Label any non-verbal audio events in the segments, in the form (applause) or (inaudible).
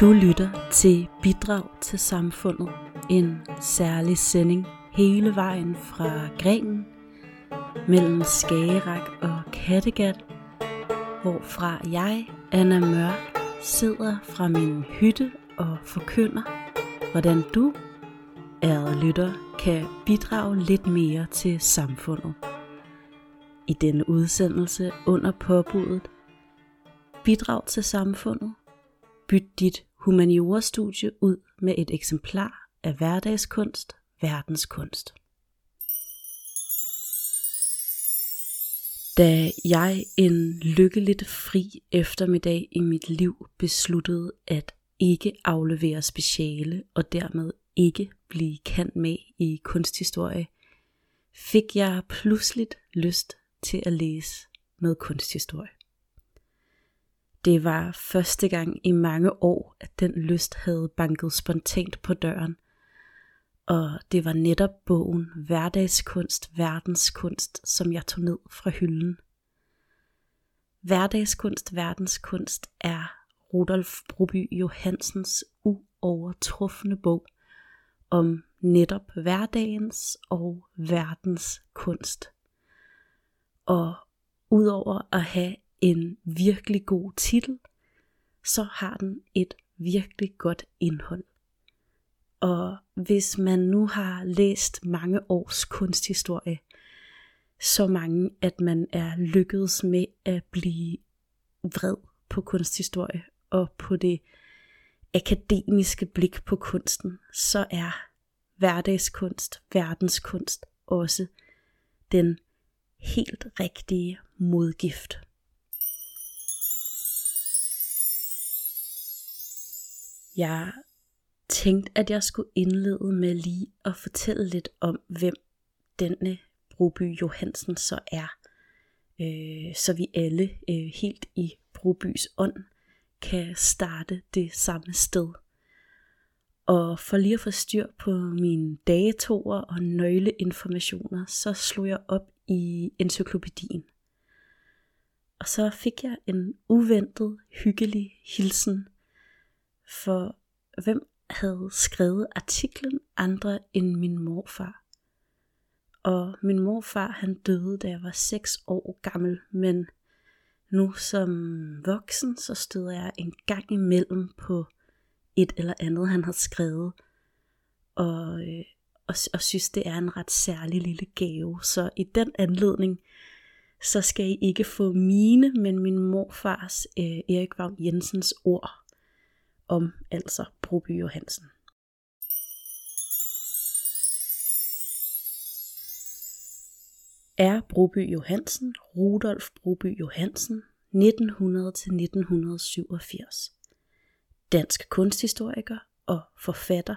Du lytter til Bidrag til Samfundet, en særlig sending hele vejen fra Grenen mellem Skagerak og Kattegat, hvorfra jeg, Anna Mørk, sidder fra min hytte og forkynder, hvordan du, ærede lytter, kan bidrage lidt mere til samfundet. I denne udsendelse under påbuddet Bidrag til samfundet Byt dit humaniorastudie ud med et eksemplar af hverdagskunst, verdenskunst. Da jeg en lykkeligt fri eftermiddag i mit liv besluttede at ikke aflevere speciale og dermed ikke blive kendt med i kunsthistorie, fik jeg pludseligt lyst til at læse noget kunsthistorie. Det var første gang i mange år, at den lyst havde banket spontant på døren. Og det var netop bogen Hverdagskunst, Verdenskunst, som jeg tog ned fra hylden. Hverdagskunst, Verdenskunst er Rudolf Broby Johansens uovertruffende bog om netop hverdagens og verdens kunst. Og udover at have en virkelig god titel, så har den et virkelig godt indhold. Og hvis man nu har læst mange års kunsthistorie, så mange, at man er lykkedes med at blive vred på kunsthistorie og på det akademiske blik på kunsten, så er hverdagskunst, verdenskunst også den helt rigtige modgift. Jeg tænkte, at jeg skulle indlede med lige at fortælle lidt om, hvem denne Broby Johansen så er. Øh, så vi alle øh, helt i Brobys ånd kan starte det samme sted. Og for lige at få styr på mine datoer og nøgleinformationer, så slog jeg op i encyklopædien. Og så fik jeg en uventet, hyggelig hilsen for hvem havde skrevet artiklen andre end min morfar? Og min morfar han døde da jeg var 6 år gammel, men nu som voksen, så støder jeg en gang imellem på et eller andet, han har skrevet. Og, øh, og, og synes, det er en ret særlig lille gave. Så i den anledning, så skal I ikke få mine, men min morfars øh, Erik Vagn Jensens ord om altså Broby Johansen. Er Broby Johansen, Rudolf Broby Johansen, 1900-1987. Dansk kunsthistoriker og forfatter,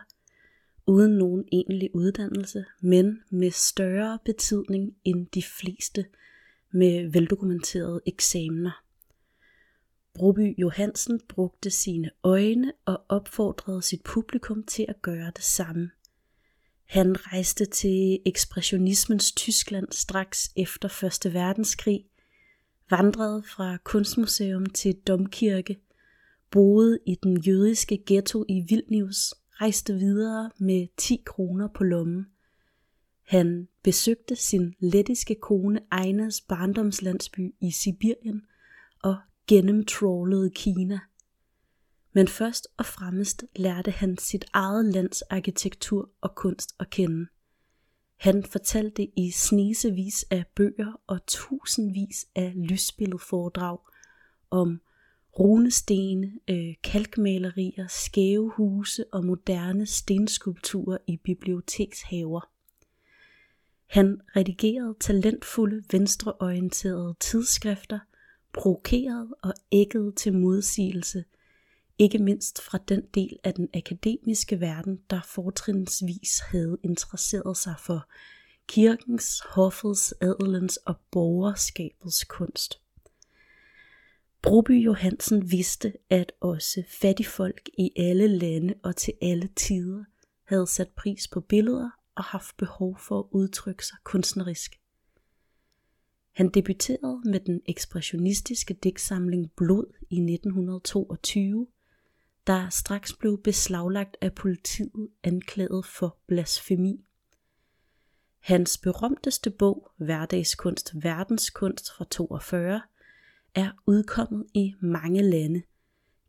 uden nogen egentlig uddannelse, men med større betydning end de fleste med veldokumenterede eksamener. Broby Johansen brugte sine øjne og opfordrede sit publikum til at gøre det samme. Han rejste til ekspressionismens Tyskland straks efter 1. verdenskrig, vandrede fra kunstmuseum til domkirke, boede i den jødiske ghetto i Vilnius, rejste videre med 10 kroner på lommen. Han besøgte sin lettiske kone Einas barndomslandsby i Sibirien og Kina. Men først og fremmest lærte han sit eget lands arkitektur og kunst at kende. Han fortalte i snesevis af bøger og tusindvis af lysbilledforedrag om runestene, øh, kalkmalerier, skæve huse og moderne stenskulpturer i bibliotekshaver. Han redigerede talentfulde venstreorienterede tidsskrifter – provokeret og ægget til modsigelse, ikke mindst fra den del af den akademiske verden, der fortrinsvis havde interesseret sig for kirkens, hoffets, adelens og borgerskabets kunst. Broby Johansen vidste, at også fattigfolk i alle lande og til alle tider havde sat pris på billeder og haft behov for at udtrykke sig kunstnerisk. Han debuterede med den ekspressionistiske digtsamling Blod i 1922, der straks blev beslaglagt af politiet anklaget for blasfemi. Hans berømteste bog, Hverdagskunst, Verdenskunst fra 42, er udkommet i mange lande.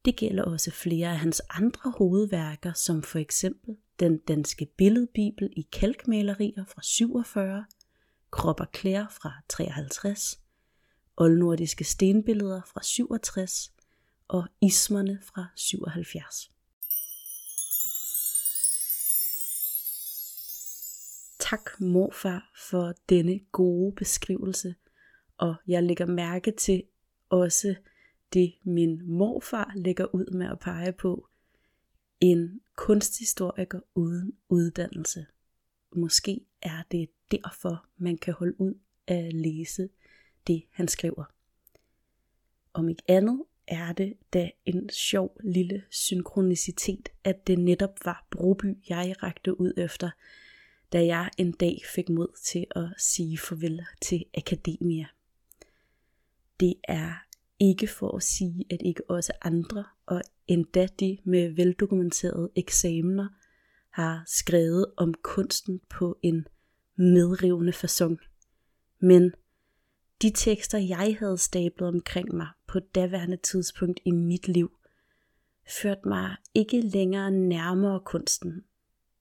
Det gælder også flere af hans andre hovedværker, som for eksempel Den danske billedbibel i kalkmalerier fra 47, Krop og klæder fra 53, Oldnordiske stenbilleder fra 67 og Ismerne fra 77. Tak morfar for denne gode beskrivelse, og jeg lægger mærke til også det min morfar lægger ud med at pege på, en kunsthistoriker uden uddannelse. Måske er det derfor, man kan holde ud at læse det, han skriver. Om ikke andet er det da en sjov lille synkronicitet, at det netop var Broby, jeg rakte ud efter, da jeg en dag fik mod til at sige farvel til akademia. Det er ikke for at sige, at ikke også andre, og endda de med veldokumenterede eksamener, har skrevet om kunsten på en medrivende fasong. Men de tekster, jeg havde stablet omkring mig på daværende tidspunkt i mit liv, førte mig ikke længere nærmere kunsten.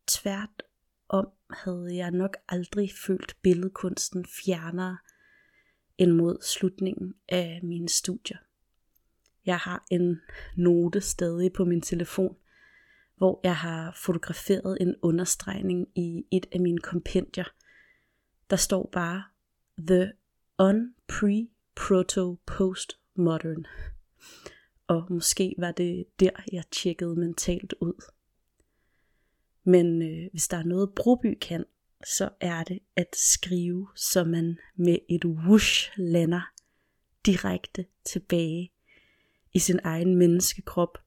Tvært om havde jeg nok aldrig følt billedkunsten fjernere end mod slutningen af mine studier. Jeg har en note stadig på min telefon, hvor jeg har fotograferet en understregning i et af mine kompendier. Der står bare The Un-Pre-Proto-Post-Modern. Og måske var det der, jeg tjekkede mentalt ud. Men øh, hvis der er noget Broby kan, så er det at skrive, så man med et whoosh lander direkte tilbage i sin egen menneskekrop.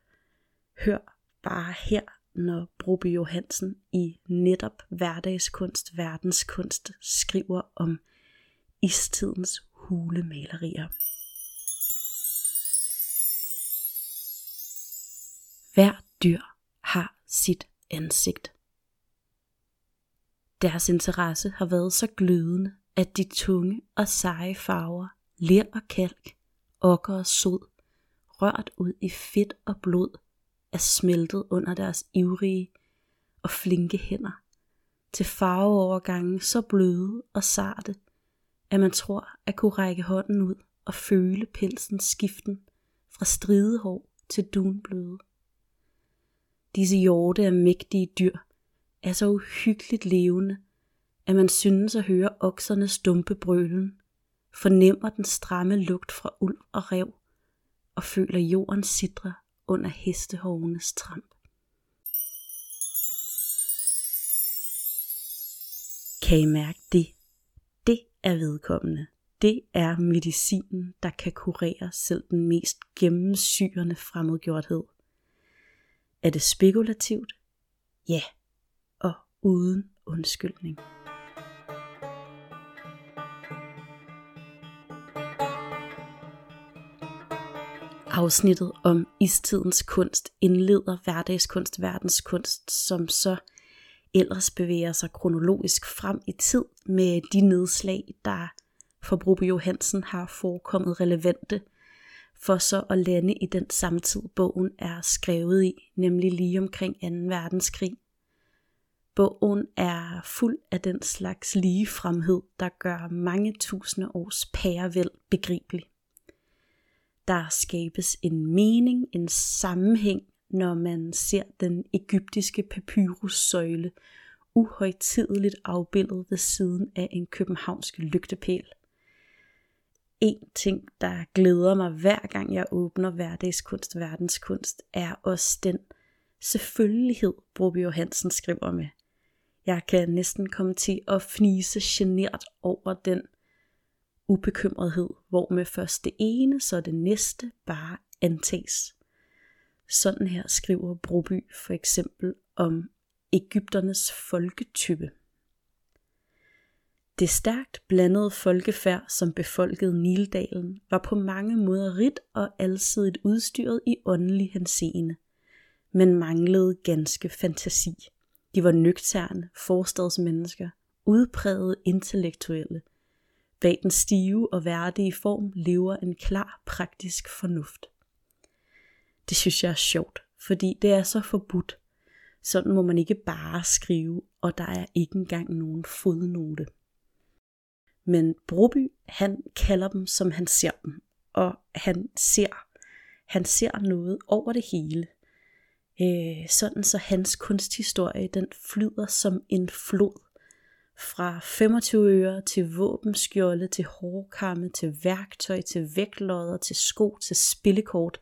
Hør bare her, når Broby Johansen i netop hverdagskunst, verdenskunst skriver om istidens hulemalerier. Hver dyr har sit ansigt. Deres interesse har været så glødende, at de tunge og seje farver, ler og kalk, okker og sod, rørt ud i fedt og blod, er smeltet under deres ivrige og flinke hænder, til farveovergangen så bløde og sarte, at man tror at kunne række hånden ud og føle pelsens skiften fra stridehår til dunbløde. Disse hjorte er mægtige dyr, er så uhyggeligt levende, at man synes at høre okserne stumpe brølen, fornemmer den stramme lugt fra ulv og rev, og føler jorden sidre under hestehovenes tramp. Kan I mærke det? Det er vedkommende. Det er medicinen, der kan kurere selv den mest gennemsyrende fremmedgjorthed. Er det spekulativt? Ja, og uden undskyldning. Afsnittet om istidens kunst indleder hverdagskunst, verdenskunst, som så ellers bevæger sig kronologisk frem i tid med de nedslag, der for Brube Johansen har forekommet relevante, for så at lande i den samtid bogen er skrevet i, nemlig lige omkring 2. verdenskrig. Bogen er fuld af den slags lige fremhed, der gør mange tusinde års pærevæld begribelig. Der skabes en mening, en sammenhæng, når man ser den egyptiske papyrussøjle uhøjtideligt afbildet ved siden af en københavnsk lygtepæl. En ting, der glæder mig hver gang jeg åbner hverdagskunst verdenskunst, er også den selvfølgelighed, Broby Johansen skriver med. Jeg kan næsten komme til at fnise genert over den ubekymrethed, hvor med først det ene, så det næste bare antages. Sådan her skriver Broby for eksempel om Ægypternes folketype. Det stærkt blandede folkefærd, som befolkede Nildalen, var på mange måder rigt og alsidigt udstyret i åndelig henseende. men manglede ganske fantasi. De var nøgterne, forstadsmennesker, udpræget intellektuelle. Bag den stive og værdige form lever en klar praktisk fornuft. Det synes jeg er sjovt, fordi det er så forbudt. Sådan må man ikke bare skrive, og der er ikke engang nogen fodnote. Men Broby, han kalder dem, som han ser dem, og han ser, han ser noget over det hele. Øh, sådan så hans kunsthistorie, den flyder som en flod. Fra 25 øre til våbenskjolde, til hårkamme, til værktøj, til vægtlodder, til sko, til spillekort.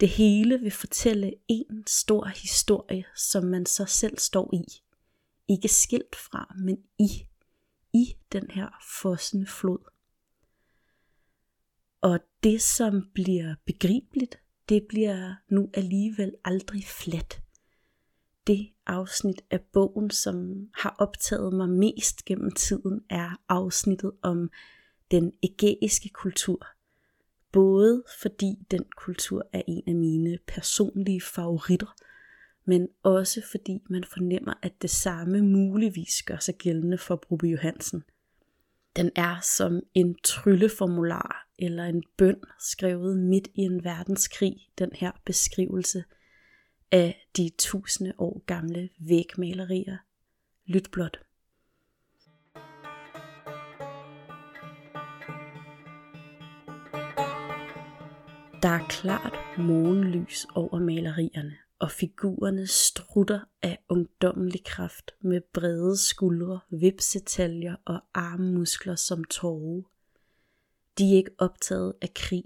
Det hele vil fortælle en stor historie, som man så selv står i. Ikke skilt fra, men i. I den her fossende flod. Og det, som bliver begribeligt, det bliver nu alligevel aldrig fladt. Det afsnit af bogen, som har optaget mig mest gennem tiden, er afsnittet om den ægæiske kultur. Både fordi den kultur er en af mine personlige favoritter, men også fordi man fornemmer, at det samme muligvis gør sig gældende for Brube Johansen. Den er som en trylleformular eller en bøn skrevet midt i en verdenskrig, den her beskrivelse af de tusinde år gamle vægmalerier. Lyt blot. Der er klart morgenlys over malerierne, og figurerne strutter af ungdommelig kraft med brede skuldre, vipsetaljer og armmuskler som tårer. De er ikke optaget af krig,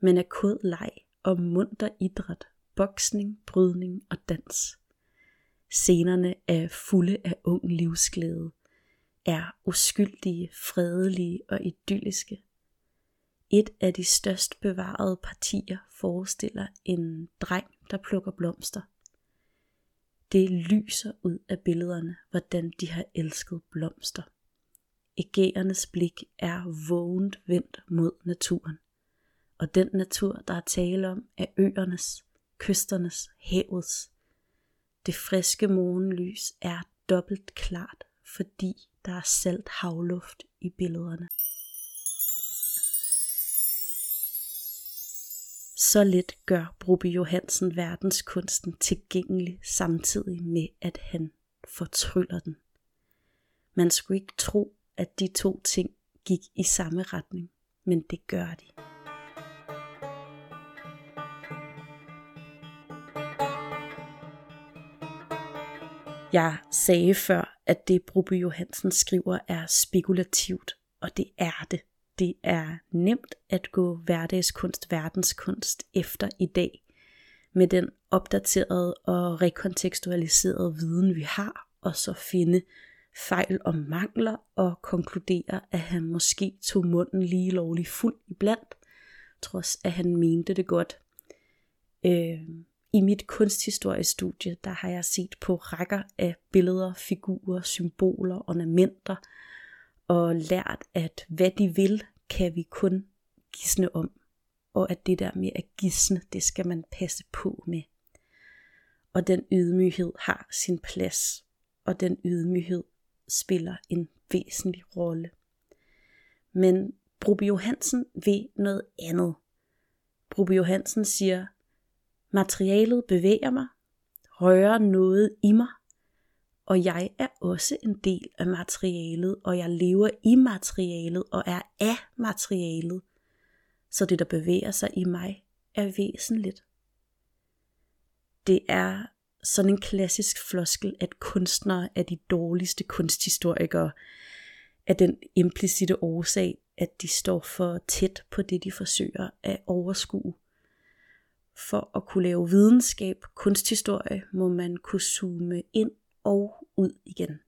men af kod leg og munter idræt, boksning, brydning og dans. Scenerne er fulde af ung livsglæde, er uskyldige, fredelige og idylliske. Et af de størst bevarede partier forestiller en dreng, der plukker blomster. Det lyser ud af billederne, hvordan de har elsket blomster. Ægæernes blik er vågent vendt mod naturen. Og den natur, der er tale om, er øernes, kysternes, havets. Det friske morgenlys er dobbelt klart, fordi der er salt havluft i billederne. Så let gør Broby Johansen verdenskunsten tilgængelig samtidig med, at han fortryller den. Man skulle ikke tro, at de to ting gik i samme retning, men det gør de. Jeg sagde før, at det Broby Johansen skriver er spekulativt, og det er det. Det er nemt at gå hverdagskunst, verdenskunst efter i dag, med den opdaterede og rekontekstualiserede viden, vi har, og så finde fejl og mangler og konkludere, at han måske tog munden lige lovligt fuld iblandt, trods at han mente det godt. Øh, i mit kunsthistoriestudie, der har jeg set på rækker af billeder, figurer, symboler, ornamenter, og lært, at hvad de vil, kan vi kun gisne om. Og at det der med at gisne, det skal man passe på med. Og den ydmyghed har sin plads, og den ydmyghed spiller en væsentlig rolle. Men Brube Johansen ved noget andet. Brube Johansen siger, materialet bevæger mig, rører noget i mig, og jeg er også en del af materialet, og jeg lever i materialet og er af materialet. Så det, der bevæger sig i mig, er væsentligt. Det er sådan en klassisk floskel, at kunstnere er de dårligste kunsthistorikere, af den implicite årsag, at de står for tæt på det, de forsøger at overskue. For at kunne lave videnskab, kunsthistorie, må man kunne zoome ind og ud igen.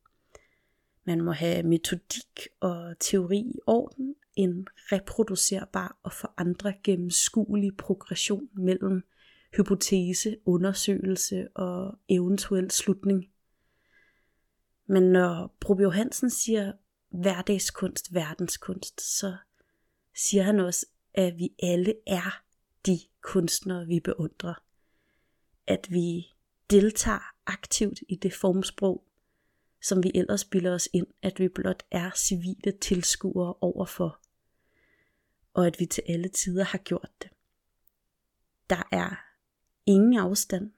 Man må have metodik og teori i orden, en reproducerbar og for andre gennemskuelig progression mellem hypotese, undersøgelse og eventuel slutning. Men når Broby Johansen siger hverdagskunst, verdenskunst, så siger han også, at vi alle er de kunstnere, vi beundrer. at vi deltager aktivt i det formsprog, som vi ellers bilder os ind, at vi blot er civile tilskuere overfor, og at vi til alle tider har gjort det. Der er ingen afstand,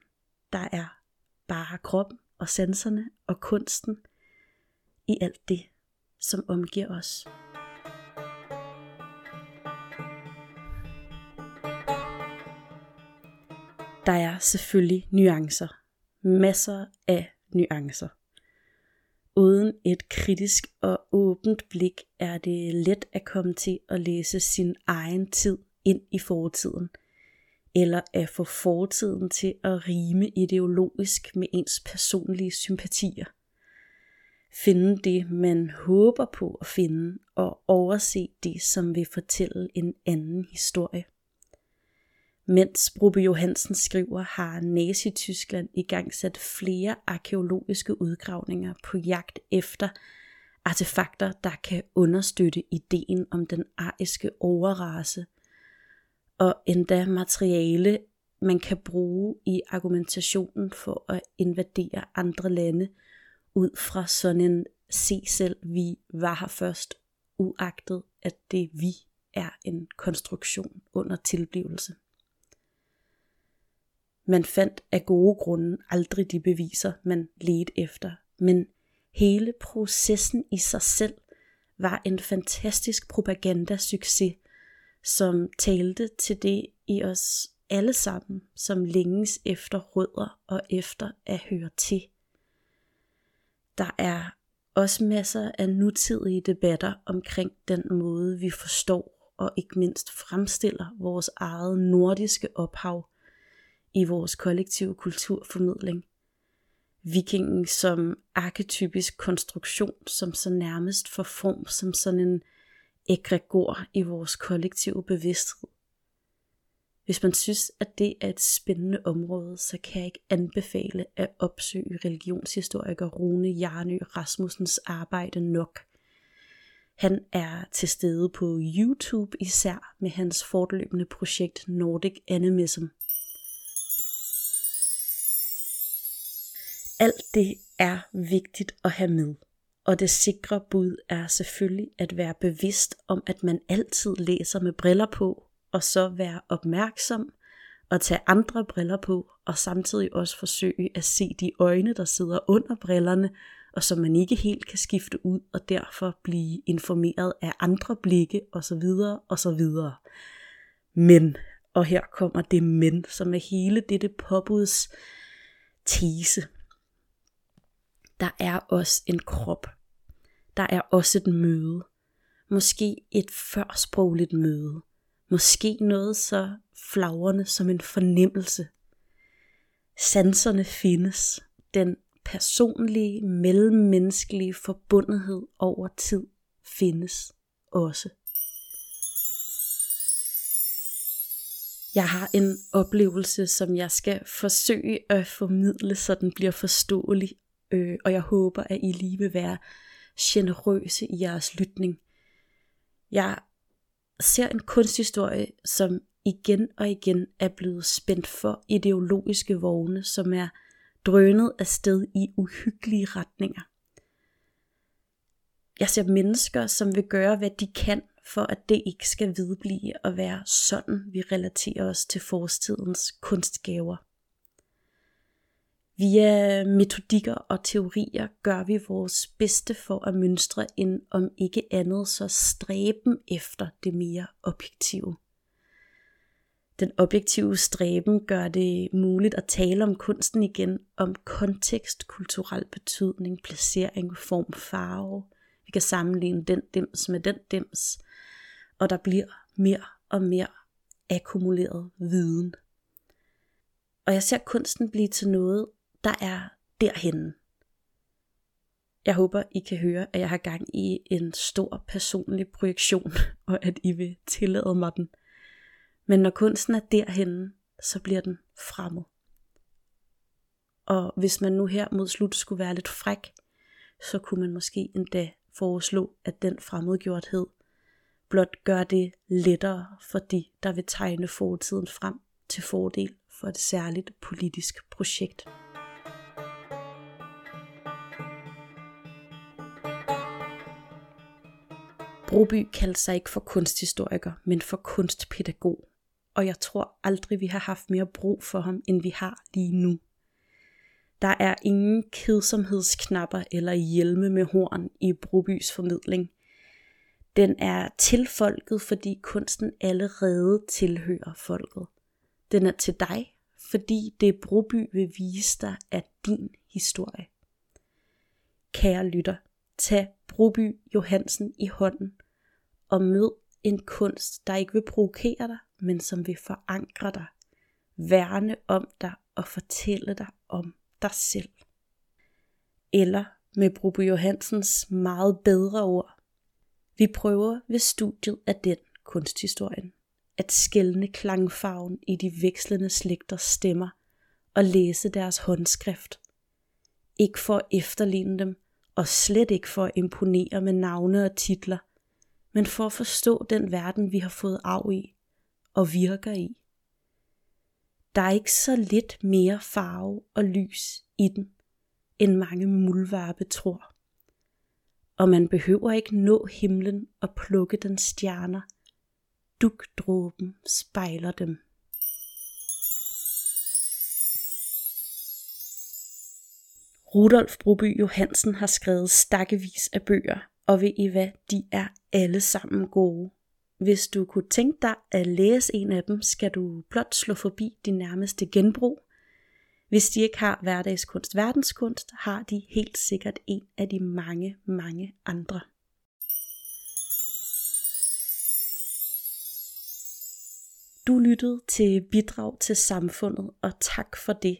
der er bare kroppen og sanserne og kunsten i alt det, som omgiver os. Der er selvfølgelig nuancer. Masser af nuancer. Uden et kritisk og åbent blik er det let at komme til at læse sin egen tid ind i fortiden, eller at få fortiden til at rime ideologisk med ens personlige sympatier. Finde det, man håber på at finde, og overse det, som vil fortælle en anden historie. Mens Brube Johansen skriver, har Nazi-Tyskland i gang sat flere arkeologiske udgravninger på jagt efter artefakter, der kan understøtte ideen om den ariske overrace, og endda materiale, man kan bruge i argumentationen for at invadere andre lande, ud fra sådan en se selv, vi var her først, uagtet at det vi er en konstruktion under tilblivelse. Man fandt af gode grunde aldrig de beviser, man ledte efter, men hele processen i sig selv var en fantastisk propagandasucces, som talte til det i os alle sammen, som længes efter rødder og efter at høre til. Der er også masser af nutidige debatter omkring den måde, vi forstår og ikke mindst fremstiller vores eget nordiske ophav i vores kollektive kulturformidling. Vikingen som arketypisk konstruktion, som så nærmest får form som sådan en egregor i vores kollektive bevidsthed. Hvis man synes, at det er et spændende område, så kan jeg ikke anbefale at opsøge religionshistoriker Rune Jarnø Rasmussens arbejde nok. Han er til stede på YouTube især med hans fortløbende projekt Nordic Animism. Alt det er vigtigt at have med. Og det sikre bud er selvfølgelig at være bevidst om, at man altid læser med briller på, og så være opmærksom og tage andre briller på, og samtidig også forsøge at se de øjne, der sidder under brillerne, og som man ikke helt kan skifte ud, og derfor blive informeret af andre blikke, osv. osv. Men, og her kommer det men, som er hele dette påbuds tese. Der er også en krop. Der er også et møde. Måske et førsprogligt møde. Måske noget så flagrende som en fornemmelse. Sanserne findes. Den personlige, mellemmenneskelige forbundethed over tid findes også. Jeg har en oplevelse, som jeg skal forsøge at formidle, så den bliver forståelig øh, og jeg håber, at I lige vil være generøse i jeres lytning. Jeg ser en kunsthistorie, som igen og igen er blevet spændt for ideologiske vogne, som er drønet af sted i uhyggelige retninger. Jeg ser mennesker, som vil gøre, hvad de kan, for at det ikke skal vedblive at være sådan, vi relaterer os til forstidens kunstgaver. Via metodikker og teorier gør vi vores bedste for at mønstre en om ikke andet så stræben efter det mere objektive. Den objektive stræben gør det muligt at tale om kunsten igen, om kontekst, kulturel betydning, placering, form, farve. Vi kan sammenligne den dims med den dims, og der bliver mere og mere akkumuleret viden. Og jeg ser kunsten blive til noget, der er derhenne. Jeg håber, I kan høre, at jeg har gang i en stor personlig projektion, (laughs) og at I vil tillade mig den. Men når kunsten er derhenne, så bliver den fremmed. Og hvis man nu her mod slut skulle være lidt fræk, så kunne man måske endda foreslå, at den fremmedgjorthed blot gør det lettere for de, der vil tegne fortiden frem til fordel for et særligt politisk projekt. Broby kaldte sig ikke for kunsthistoriker, men for kunstpædagog, og jeg tror aldrig, vi har haft mere brug for ham, end vi har lige nu. Der er ingen kedsomhedsknapper eller hjelme med horn i Brobys formidling. Den er til folket, fordi kunsten allerede tilhører folket. Den er til dig, fordi det Broby vil vise dig er din historie. Kære lytter, tag Broby Johansen i hånden og mød en kunst, der ikke vil provokere dig, men som vil forankre dig, værne om dig og fortælle dig om dig selv. Eller med Broby Johansens meget bedre ord, vi prøver ved studiet af den kunsthistorien at skælne klangfarven i de vekslende slægters stemmer og læse deres håndskrift. Ikke for at efterligne dem, og slet ikke for at imponere med navne og titler, men for at forstå den verden, vi har fået af i og virker i. Der er ikke så lidt mere farve og lys i den, end mange muldvarpe tror. Og man behøver ikke nå himlen og plukke den stjerner. Dugdråben spejler dem. Rudolf Broby Johansen har skrevet stakkevis af bøger, og ved I hvad, de er alle sammen gode. Hvis du kunne tænke dig at læse en af dem, skal du blot slå forbi din nærmeste genbrug. Hvis de ikke har hverdagskunst verdenskunst, har de helt sikkert en af de mange, mange andre. Du lyttede til Bidrag til samfundet, og tak for det.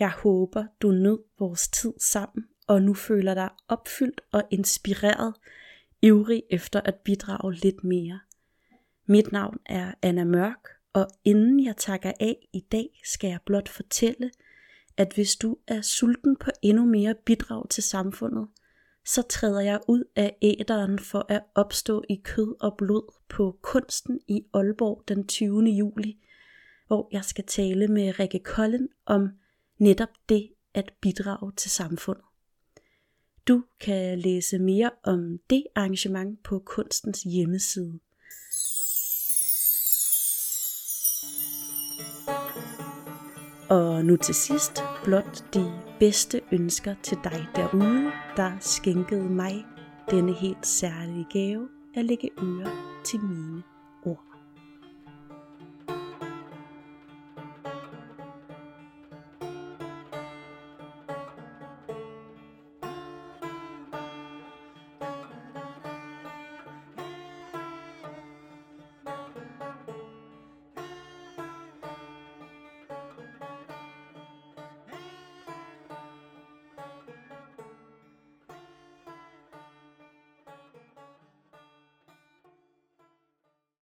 Jeg håber, du nød vores tid sammen, og nu føler dig opfyldt og inspireret, ivrig efter at bidrage lidt mere. Mit navn er Anna Mørk, og inden jeg takker af i dag, skal jeg blot fortælle, at hvis du er sulten på endnu mere bidrag til samfundet, så træder jeg ud af æderen for at opstå i kød og blod på Kunsten i Aalborg den 20. juli, hvor jeg skal tale med Rikke Kollen om netop det at bidrage til samfundet. Du kan læse mere om det arrangement på kunstens hjemmeside. Og nu til sidst blot de bedste ønsker til dig derude, der skænkede mig denne helt særlige gave at lægge øre til mine